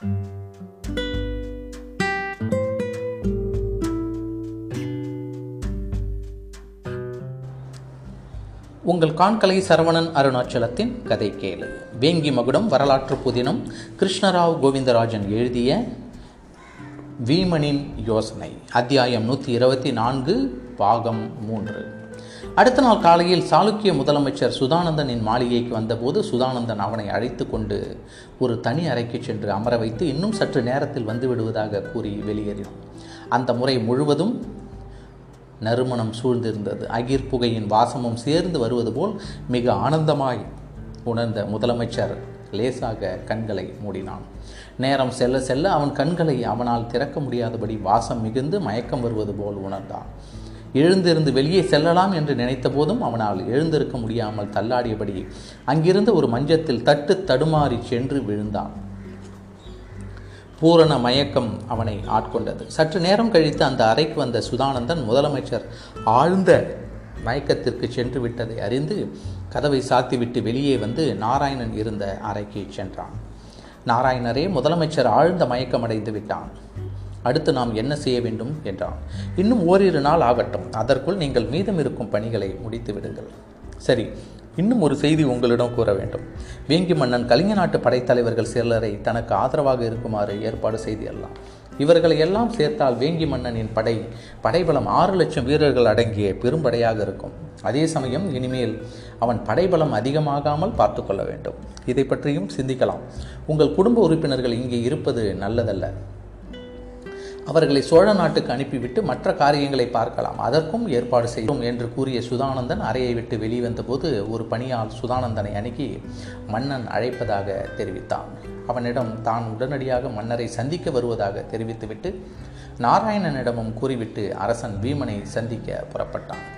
உங்கள் காண்கலை சரவணன் அருணாச்சலத்தின் கதை கேளு. வேங்கி மகுடம் வரலாற்று புதினம் கிருஷ்ணராவ் கோவிந்தராஜன் எழுதிய வீமனின் யோசனை அத்தியாயம் நூற்றி இருபத்தி நான்கு பாகம் மூன்று. அடுத்த நாள் காலையில் சாளுக்கிய முதலமைச்சர் சுதானந்தனின் மாளிகைக்கு வந்தபோது சுதானந்தன் அவனை அழைத்து கொண்டு ஒரு தனி அறைக்கு சென்று அமர வைத்து இன்னும் சற்று நேரத்தில் வந்து விடுவதாக கூறி வெளியேறினான். அந்த முறை முழுவதும் நறுமணம் சூழ்ந்திருந்தது. அகிர் புகையின் வாசமும் சேர்ந்து வருவது போல் மிக ஆனந்தமாய் உணர்ந்த முதலமைச்சர் லேசாக கண்களை மூடினான். நேரம் செல்ல செல்ல அவன் கண்களை அவனால் திறக்க முடியாதபடி வாசம் மிகுந்து மயக்கம் வருவது போல் உணர்ந்தான். எழுந்திருந்து வெளியே செல்லலாம் என்று நினைத்த போதும் அவனால் எழுந்திருக்க முடியாமல் தள்ளாடியபடி அங்கிருந்த ஒரு மஞ்சத்தில் தட்டு தடுமாறி சென்று விழுந்தான். பூரண மயக்கம் அவனை ஆட்கொண்டது. சற்று நேரம் கழித்து அந்த அறைக்கு வந்த சுதானந்தன் முதலமைச்சர் ஆழ்ந்த மயக்கத்திற்கு சென்று விட்டதை அறிந்து கதவை சாத்திவிட்டு வெளியே வந்து நாராயணன் இருந்த அறைக்கு சென்றான். நாராயணரே முதலமைச்சர் ஆழ்ந்த மயக்கமடைந்து விட்டான். அடுத்து நாம் என்ன செய்ய வேண்டும் என்றான். இன்னும் ஓரிரு நாள் ஆகட்டும். அதற்குள் நீங்கள் மீதம் இருக்கும் பணிகளை முடித்து விடுங்கள். சரி இன்னும் ஒரு செய்தி உங்களிடம் கூற வேண்டும். வேங்கி மன்னன் கலிங்க நாட்டு படைத்தலைவர்கள் சிலரை தனக்கு ஆதரவாக இருக்குமாறு ஏற்பாடு செய்தியல்லாம் இவர்களை எல்லாம் சேர்த்தால் வேங்கி மன்னனின் படை படைபலம் ஆறு லட்சம் வீரர்கள் அடங்கிய பெரும்படையாக இருக்கும். அதே சமயம் இனிமேல் அவன் படைபலம் அதிகமாகாமல் பார்த்து கொள்ள வேண்டும். இதை பற்றியும் சிந்திக்கலாம். உங்கள் குடும்ப உறுப்பினர்கள் இங்கே இருப்பது நல்லதல்ல. அவர்களை சோழ நாட்டுக்கு அனுப்பிவிட்டு மற்ற காரியங்களை பார்க்கலாம். அதற்கும் ஏற்பாடு செய்யும் என்று கூறிய சுதானந்தன் அறையை விட்டு வெளிவந்தபோது ஒரு பணியால் சுதானந்தனை அணுகி மன்னன் அழைப்பதாக தெரிவித்தான். அவனிடம் தான் உடனடியாக மன்னரை சந்திக்க வருவதாக தெரிவித்துவிட்டு நாராயணனிடமும் கூறிவிட்டு அரசன் வீமனை சந்திக்க புறப்பட்டான்.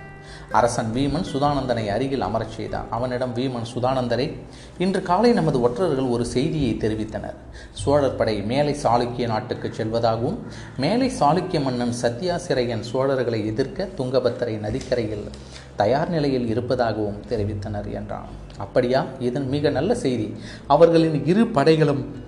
அரசன் வீமன் சுதானந்தனை அருகில் அமரச் செய்தான் அவனிடம் வீமன் சுதானந்தரை இன்று காலை நமது ஒற்றர்கள் ஒரு செய்தியை தெரிவித்தனர். சோழர் படை மேலை சாளுக்கிய நாட்டுக்கு செல்வதாகவும் மேலை சாளுக்கிய மன்னன் சத்யாசிரையன் சோழர்களை எதிர்க்க துங்கபத்திரை நதிக்கரையில் தயார் நிலையில் இருப்பதாகவும் தெரிவித்தனர் என்றான். அப்படியா? இதன் மிக நல்ல செய்தி. அவர்களின் இரு படைகளும்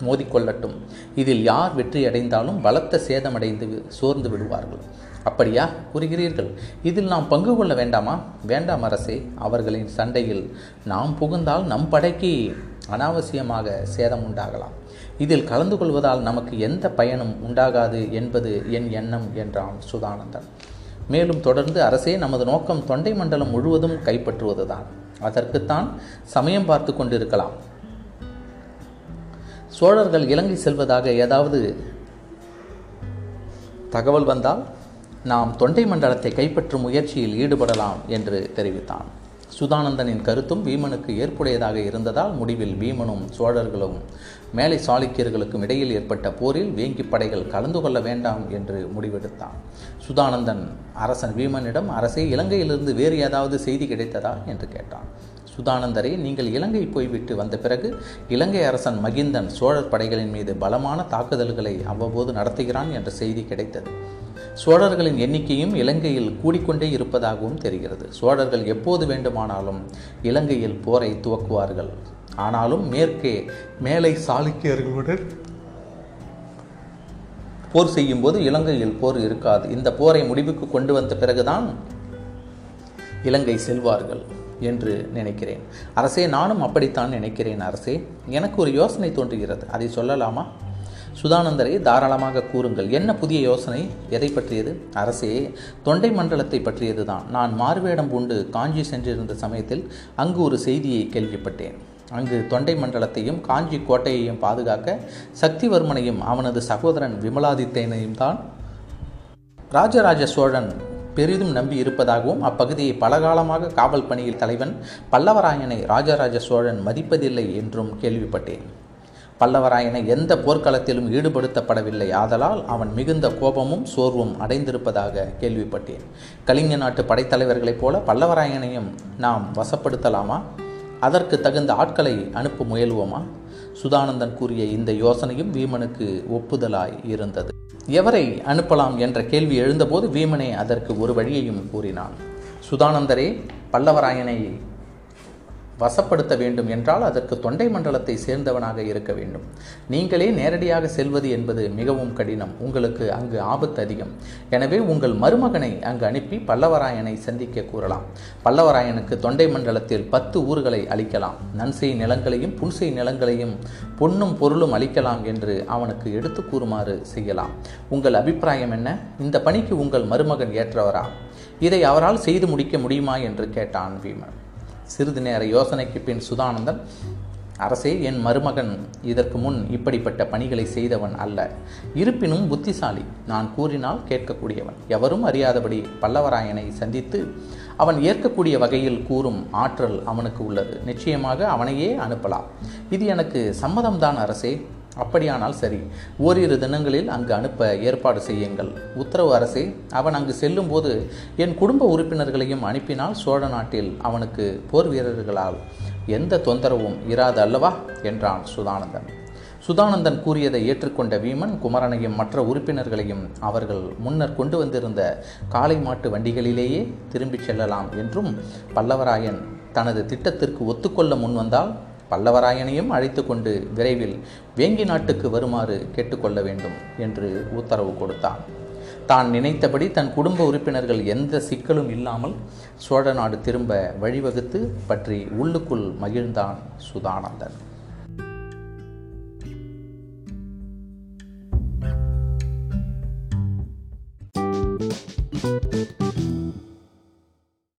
மோதிக்கொள்ளட்டும். இதில் யார் வெற்றி அடைந்தாலும் பலத்த சேதமடைந்து சோர்ந்து விடுவார்கள். அப்படியா கூறுகிறீர்கள்? இதில் நாம் பங்கு கொள்ள வேண்டாமா? வேண்டாம் அரசே அவர்களின் சண்டையில் நாம் புகுந்தால் நம் படைக்கு அனாவசியமாக சேதம் உண்டாகலாம். இதில் கலந்து கொள்வதால் நமக்கு எந்த பயனும் உண்டாகாது என்பது என் எண்ணம் என்றான் சுதானந்தன். மேலும் தொடர்ந்து அரசே நமது நோக்கம் தொண்டை மண்டலம் முழுவதும் கைப்பற்றுவதுதான். அதற்குத்தான் சமயம் பார்த்து கொண்டிருக்கலாம். சோழர்கள் இலங்கை செல்வதாக ஏதாவது தகவல் வந்தால் நாம் தொண்டை மண்டலத்தை கைப்பற்றும் முயற்சியில் ஈடுபடலாம் என்று தெரிவித்தான். சுதானந்தனின் கருத்தும் வீமனுக்கு ஏற்புடையதாக இருந்ததால் முடிவில் வீமனும் சோழர்களும் மேலை சாளுக்கியர்களுக்கும் இடையில் ஏற்பட்ட போரில் வேங்கி படைகள் கலந்து கொள்ள வேண்டாம் என்று முடிவெடுத்தான். சுதானந்தன் அரசன் வீமனிடம் அரசே இலங்கையிலிருந்து வேறு ஏதாவது செய்தி கிடைத்ததா? என்று கேட்டான். சுதானந்தரே நீங்கள் இலங்கை போய்விட்டு வந்த பிறகு இலங்கை அரசன் மகிந்தன் சோழர் படைகளின் மீது பலமான தாக்குதல்களை அவ்வப்போது நடத்துகிறான் என்ற செய்தி கிடைத்தது. சோழர்களின் எண்ணிக்கையும் இலங்கையில் கூடிக்கொண்டே இருப்பதாகவும் தெரிகிறது. சோழர்கள் எப்போது வேண்டுமானாலும் இலங்கையில் போரை துவக்குவார்கள். ஆனாலும் மேற்கே மேலை சாளுக்கியர்களுடன் போர் செய்யும்போது இலங்கையில் போர் இருக்காது. இந்த போரை முடிவுக்கு கொண்டு வந்த பிறகுதான் இலங்கை செல்வார்கள் என்று நினைக்கிறேன். அரசே நானும் அப்படித்தான் நினைக்கிறேன் அரசே. எனக்கு ஒரு யோசனை தோன்றுகிறது. அதை சொல்லலாமா? சுதானந்தரை தாராளமாக கூறுங்கள். என்ன புதிய யோசனை? எதை பற்றியது? அரசே தொண்டை மண்டலத்தை பற்றியது தான் நான் மாறுவேடம் பூண்டு காஞ்சி சென்றிருந்த சமயத்தில் அங்கு ஒரு செய்தியை கேள்விப்பட்டேன். அங்கு தொண்டை மண்டலத்தையும் காஞ்சி கோட்டையையும் பாதுகாக்க சக்திவர்மனையும் அவனது சகோதரன் விமலாதித்தேனையும் தான் ராஜராஜ சோழன் பெரிதும் நம்பி இருப்பதாகவும் அப்பகுதியை பலகாலமாக காவல் பணியில் தலைவன் பல்லவராயனை ராஜராஜ சோழன் மதிப்பதில்லை என்றும் கேள்விப்பட்டேன். பல்லவராயனை எந்த போர்க்களத்திலும் ஈடுபடுத்தப்படவில்லை. ஆதலால் அவன் மிகுந்த கோபமும் சோர்வும் அடைந்திருப்பதாக கேள்விப்பட்டேன். கலிங்க நாட்டு படைத்தலைவர்களைப் போல பல்லவராயனையும் நாம் வசப்படுத்தலாமா? அதற்கு தகுந்த ஆட்களை அனுப்ப முயல்வோமா? சுதானந்தன் கூறிய இந்த யோசனையும் வீமனுக்கு ஒப்புதலாய் இருந்தது. எவரை அனுப்பலாம் என்ற கேள்வி எழுந்தபோது வீமனே அதற்கு ஒரு வழியையும் கூறினான். சுதானந்தரே பல்லவராயனை வசப்படுத்த வேண்டும் என்றால் அதற்கு தொண்டை மண்டலத்தை சேர்ந்தவனாக இருக்க வேண்டும். நீங்களே நேரடியாக செல்வது என்பது மிகவும் கடினம். உங்களுக்கு அங்கு ஆபத்து அதிகம். எனவே உங்கள் மருமகனை அங்கு அனுப்பி பல்லவராயனை சந்திக்க கூறலாம். பல்லவராயனுக்கு தொண்டை மண்டலத்தில் பத்து ஊர்களை அளிக்கலாம். நன்செய் நிலங்களையும் புன்செய் நிலங்களையும் பொன்னும் பொருளும் அளிக்கலாம் என்று அவனுக்கு எடுத்து கூறுமாறு செய்யலாம். உங்கள் அபிப்பிராயம் என்ன? இந்த பணிக்கு உங்கள் மருமகன் ஏற்றவரா? இதை அவரால் செய்து முடிக்க முடியுமா என்று கேட்டான் வீமன். சிறிது நேர யோசனைக்கு பின் சுதானந்தன் அரசே என் மருமகன் இதற்கு முன் இப்படிப்பட்ட பணிகளை செய்தவன் அல்ல. இருப்பினும் புத்திசாலி நான் கூறினால் கேட்கக்கூடியவன். எவரும் அறியாதபடி பல்லவராயனை சந்தித்து அவன் ஏற்கக்கூடிய வகையில் கூறும் ஆற்றல் அவனுக்கு உள்ளது. நிச்சயமாக அவனையே அனுப்பலாம். இது எனக்கு சம்மதம்தான் அரசே. அப்படியானால் சரி. ஓரிரு தினங்களில் அங்கு அனுப்ப ஏற்பாடு செய்யுங்கள். உத்தரவு அரசே அவன் அங்கு செல்லும்போது என் குடும்ப உறுப்பினர்களையும் அனுப்பினால் சோழ நாட்டில் அவனுக்கு போர் வீரர்களால் எந்த தொந்தரவும் இராது அல்லவா? என்றான் சுதானந்தன். சுதானந்தன் கூறியதை ஏற்றுக்கொண்ட வீமன் குமரனையும் மற்ற உறுப்பினர்களையும் அவர்கள் முன்னர் கொண்டு வந்திருந்த காளை மாட்டு வண்டிகளிலேயே திரும்பிச் செல்லலாம் என்றும் பல்லவராயன் தனது திட்டத்திற்கு ஒத்துக்கொள்ள முன்வந்தால் பல்லவராயனையும் அழைத்து கொண்டு விரைவில் வேங்கி நாட்டுக்கு வருமாறு கேட்டுக்கொள்ள வேண்டும் என்று உத்தரவு கொடுத்தான். தான் நினைத்தபடி தன் குடும்ப உறுப்பினர்கள் எந்த சிக்கலும் இல்லாமல் சோழ நாடு திரும்ப வழிவகுத்து பற்றி உள்ளுக்குள் மகிழ்ந்தான் சுதானந்தன்.